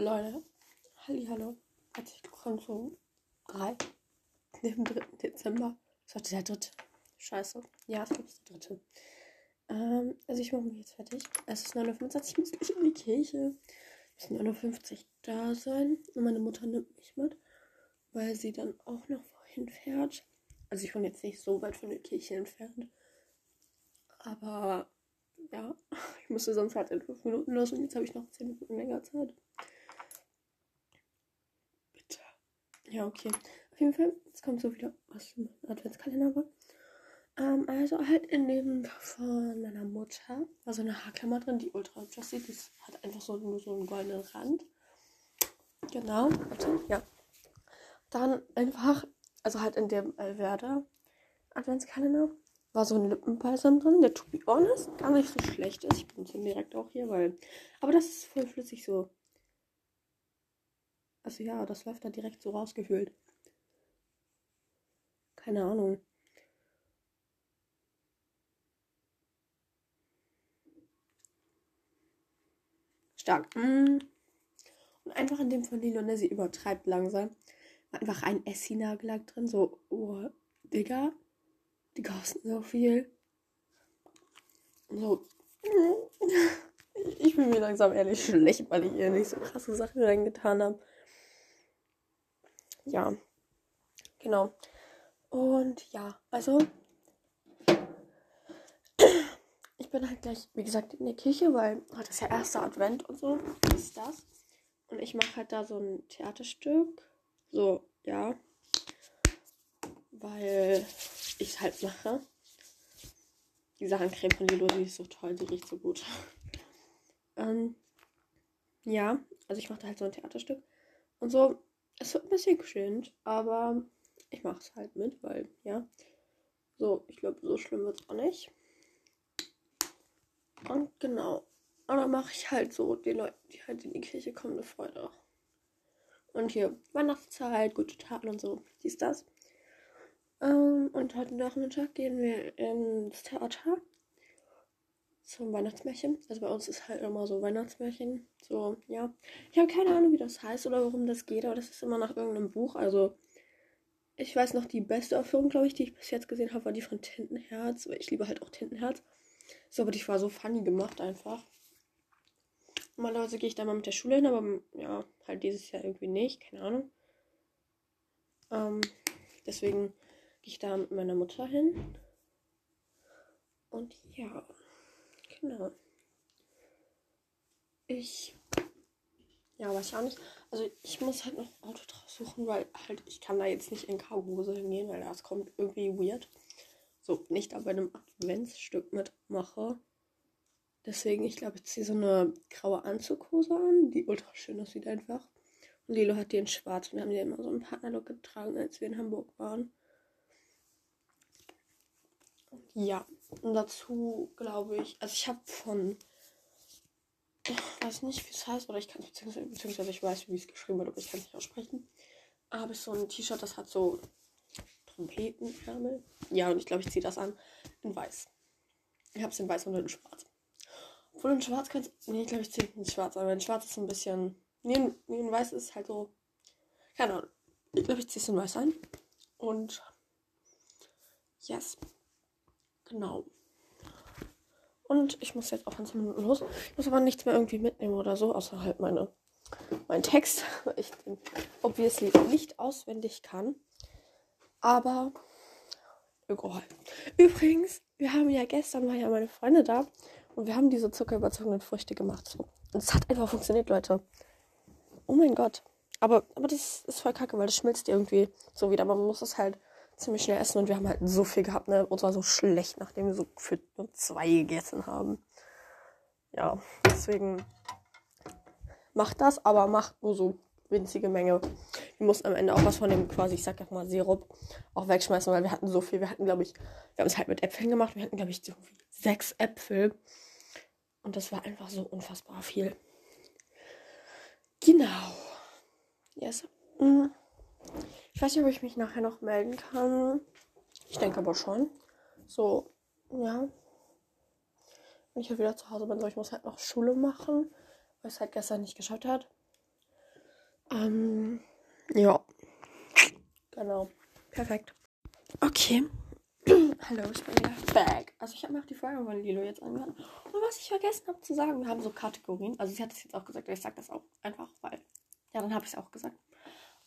Leute, hallo, herzlich willkommen zu 3, dem 3. Dezember. Das war der dritte. Scheiße. Ja, es ist der dritte. Ähm, also ich mache mich jetzt fertig. Es ist 9.25 ich muss nicht in die Kirche. Es ist 9.50 Uhr da sein. Und meine Mutter nimmt mich mit, weil sie dann auch noch wohin fährt. Also ich wohne jetzt nicht so weit von der Kirche entfernt. Aber ja, ich musste sonst halt in fünf Minuten los und jetzt habe ich noch zehn Minuten länger Zeit. Ja, okay. Auf jeden Fall, jetzt kommt so wieder was im Adventskalender. Ähm, also halt in dem von meiner Mutter war so eine Haarklammer drin, die ultra hübsch aussieht. Die hat einfach so nur so einen goldenen Rand. Genau, warte, ja. Dann einfach, also halt in dem Alverda Adventskalender war so ein Lippenbalsam drin, der to be honest gar nicht so schlecht ist. Ich ihn direkt auch hier, weil. Aber das ist voll flüssig so. Also ja, das läuft da direkt so rausgefüllt. Keine Ahnung. Stark. Mm. Und einfach in dem von Lilo, ne, sie übertreibt langsam. Einfach ein Essie-Nagellack drin, so, oh, Digga. Die kosten so viel. So. Ich bin mir langsam ehrlich schlecht, weil ich ihr nicht so krasse Sachen reingetan habe. Ja. Genau. Und ja, also. Ich bin halt gleich, wie gesagt, in der Kirche, weil heute ist ja erster Advent und so. ist das. Und ich mache halt da so ein Theaterstück. So, ja. Weil ich es halt mache. Die Sachencreme von Lilo, die ist so toll, die riecht so gut. ähm, ja, also ich mache da halt so ein Theaterstück. Und so, es wird ein bisschen cringe, aber ich mache es halt mit, weil, ja. So, ich glaube, so schlimm wird es auch nicht. Und genau. Und dann mache ich halt so die Leute, die halt in die Kirche kommen, eine Freude. Und hier Weihnachtszeit, gute Taten und so. Dies, das. Ähm, und heute Nachmittag gehen wir ins Theater zum Weihnachtsmärchen. Also bei uns ist halt immer so Weihnachtsmärchen. So, ja. Ich habe keine Ahnung, wie das heißt oder worum das geht, aber das ist immer nach irgendeinem Buch. Also, ich weiß noch, die beste Aufführung, glaube ich, die ich bis jetzt gesehen habe, war die von Tintenherz. Weil ich liebe halt auch Tintenherz. So, aber die war so funny gemacht einfach. Normalerweise gehe ich da mal mit der Schule hin, aber ja, halt dieses Jahr irgendwie nicht. Keine Ahnung. Ähm, deswegen gehe ich da mit meiner Mutter hin. Und ja, genau. Ich, ja, weiß ich auch nicht. Also ich muss halt noch Auto draus suchen, weil halt ich kann da jetzt nicht in Cargo-Hose hingehen, weil das kommt irgendwie weird. So, nicht da bei einem Adventsstück mitmache. Deswegen, ich glaube, ich ziehe so eine graue Anzughose an, die ultra schön aussieht einfach. Und Lilo hat die in schwarz und haben die immer so einen Partnerlook getragen, als wir in Hamburg waren. Ja, und dazu glaube ich, also ich habe von, ich weiß nicht, wie es heißt, oder ich kann beziehungsweise, beziehungsweise ich weiß, wie es geschrieben wird, aber ich kann es nicht aussprechen. Habe ich so ein T-Shirt, das hat so Trompetenärmel. Ja, und ich glaube, ich ziehe das an in weiß. Ich habe es in weiß und in schwarz. Obwohl in schwarz könnte Nee, ich glaube, ich ziehe es in schwarz, aber in schwarz ist ein bisschen. Nee, in weiß ist halt so. Keine Ahnung. Ich glaube, ich ziehe es in weiß ein. Und. Yes. Genau. Und ich muss jetzt auch in 10 Minuten los. Ich muss aber nichts mehr irgendwie mitnehmen oder so, außer halt meine, meinen Text, ich den obviously nicht auswendig kann. Aber egal. Übrigens, wir haben ja gestern war ja meine Freunde da und wir haben diese zuckerüberzogenen Früchte gemacht. Und es hat einfach funktioniert, Leute. Oh mein Gott. Aber, aber das ist voll kacke, weil das schmilzt irgendwie so wieder. Man muss es halt ziemlich schnell essen und wir haben halt so viel gehabt, ne? Und zwar so schlecht, nachdem wir so für nur zwei gegessen haben. Ja, deswegen macht das, aber macht nur so winzige Menge. Wir mussten am Ende auch was von dem quasi, ich sag ja mal, Sirup auch wegschmeißen, weil wir hatten so viel. Wir hatten, glaube ich, wir haben es halt mit Äpfeln gemacht. Wir hatten, glaube ich, so sechs Äpfel. Und das war einfach so unfassbar viel. Genau. Yes. Mhm. Ich weiß nicht, ob ich mich nachher noch melden kann. Ich denke aber schon. So, ja. Wenn ich halt wieder zu Hause bin, so ich muss halt noch Schule machen, weil es halt gestern nicht geschafft hat. Ähm, ja. Genau. Perfekt. Okay. Hallo, ich bin wieder back. Also ich habe mir auch die Frage von Lilo jetzt angehört. Und was ich vergessen habe zu sagen, wir haben so Kategorien. Also sie hat es jetzt auch gesagt, ich sage das auch einfach, weil. Ja, dann habe ich es auch gesagt.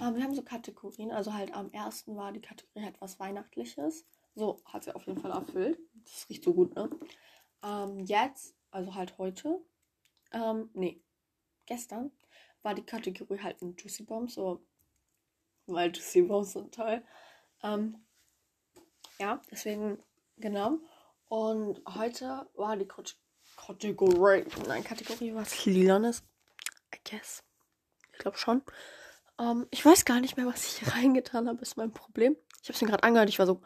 Ähm, wir haben so Kategorien. Also halt am ersten war die Kategorie halt was Weihnachtliches. So hat sie auf jeden Fall erfüllt. Das riecht so gut, ne? Ähm, jetzt, also halt heute, ähm, nee, gestern war die Kategorie halt ein Juicy Bomb, so, weil Juicy Bombs sind toll. Ähm, ja, deswegen, genau. Und heute war die Kategorie, nein, Kategorie was Lilanes, I guess. Ich glaube schon. Ähm, ich weiß gar nicht mehr, was ich hier reingetan habe, ist mein Problem. Ich habe es mir gerade angehört, ich war so,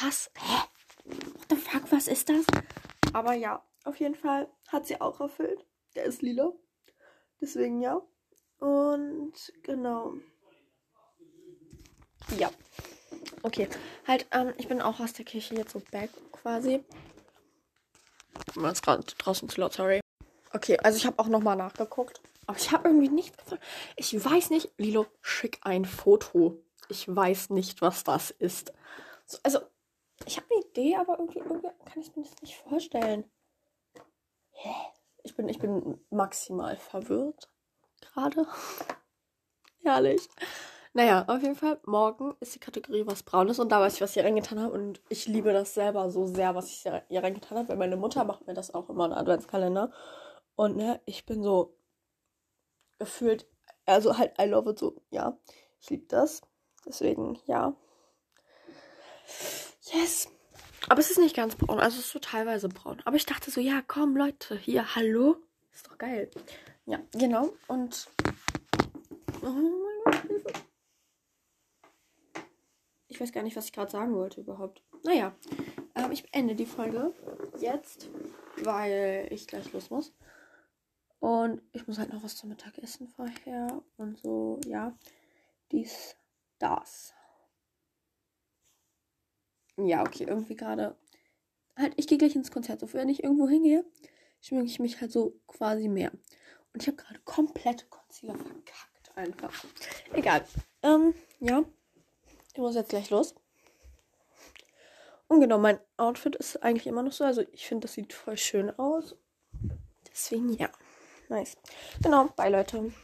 was? Hä? What the fuck, was ist das? Aber ja, auf jeden Fall hat sie auch erfüllt. Der ist lila. Deswegen ja. Und genau. Ja. Okay. Halt, ähm, ich bin auch aus der Kirche jetzt so back quasi. War jetzt gerade draußen zu laut, sorry. Okay, also ich habe auch nochmal nachgeguckt. Aber ich habe irgendwie nichts gefunden. Ich weiß nicht. Lilo, schick ein Foto. Ich weiß nicht, was das ist. So, also, ich habe eine Idee, aber irgendwie, irgendwie kann ich mir das nicht vorstellen. Hä? Ich bin, ich bin maximal verwirrt. Gerade. Herrlich. Naja, auf jeden Fall, morgen ist die Kategorie was Braunes und da weiß ich, was ich hier reingetan habe. Und ich liebe das selber so sehr, was ich hier reingetan habe, weil meine Mutter macht mir das auch immer in Adventskalender. Und ne, ich bin so gefühlt, also halt, I love it so, ja. Ich liebe das. Deswegen, ja. Yes. Aber es ist nicht ganz braun, also es ist so teilweise braun. Aber ich dachte so, ja, komm, Leute, hier, hallo. Ist doch geil. Ja, genau. Und. Oh mein Gott, Hilfe. Ich weiß gar nicht, was ich gerade sagen wollte überhaupt. Naja, ähm, ich beende die Folge jetzt, weil ich gleich los muss. Und ich muss halt noch was zum Mittagessen vorher. Und so, ja. Dies, das. Ja, okay, irgendwie gerade. Halt, ich gehe gleich ins Konzert. So, wenn ich irgendwo hingehe, schminke ich mich halt so quasi mehr. Und ich habe gerade komplett Concealer verkackt. Einfach. Egal. Ähm, ja. Ich muss jetzt gleich los. Und genau, mein Outfit ist eigentlich immer noch so. Also ich finde, das sieht voll schön aus. Deswegen ja. Nice. Genau, bye Leute.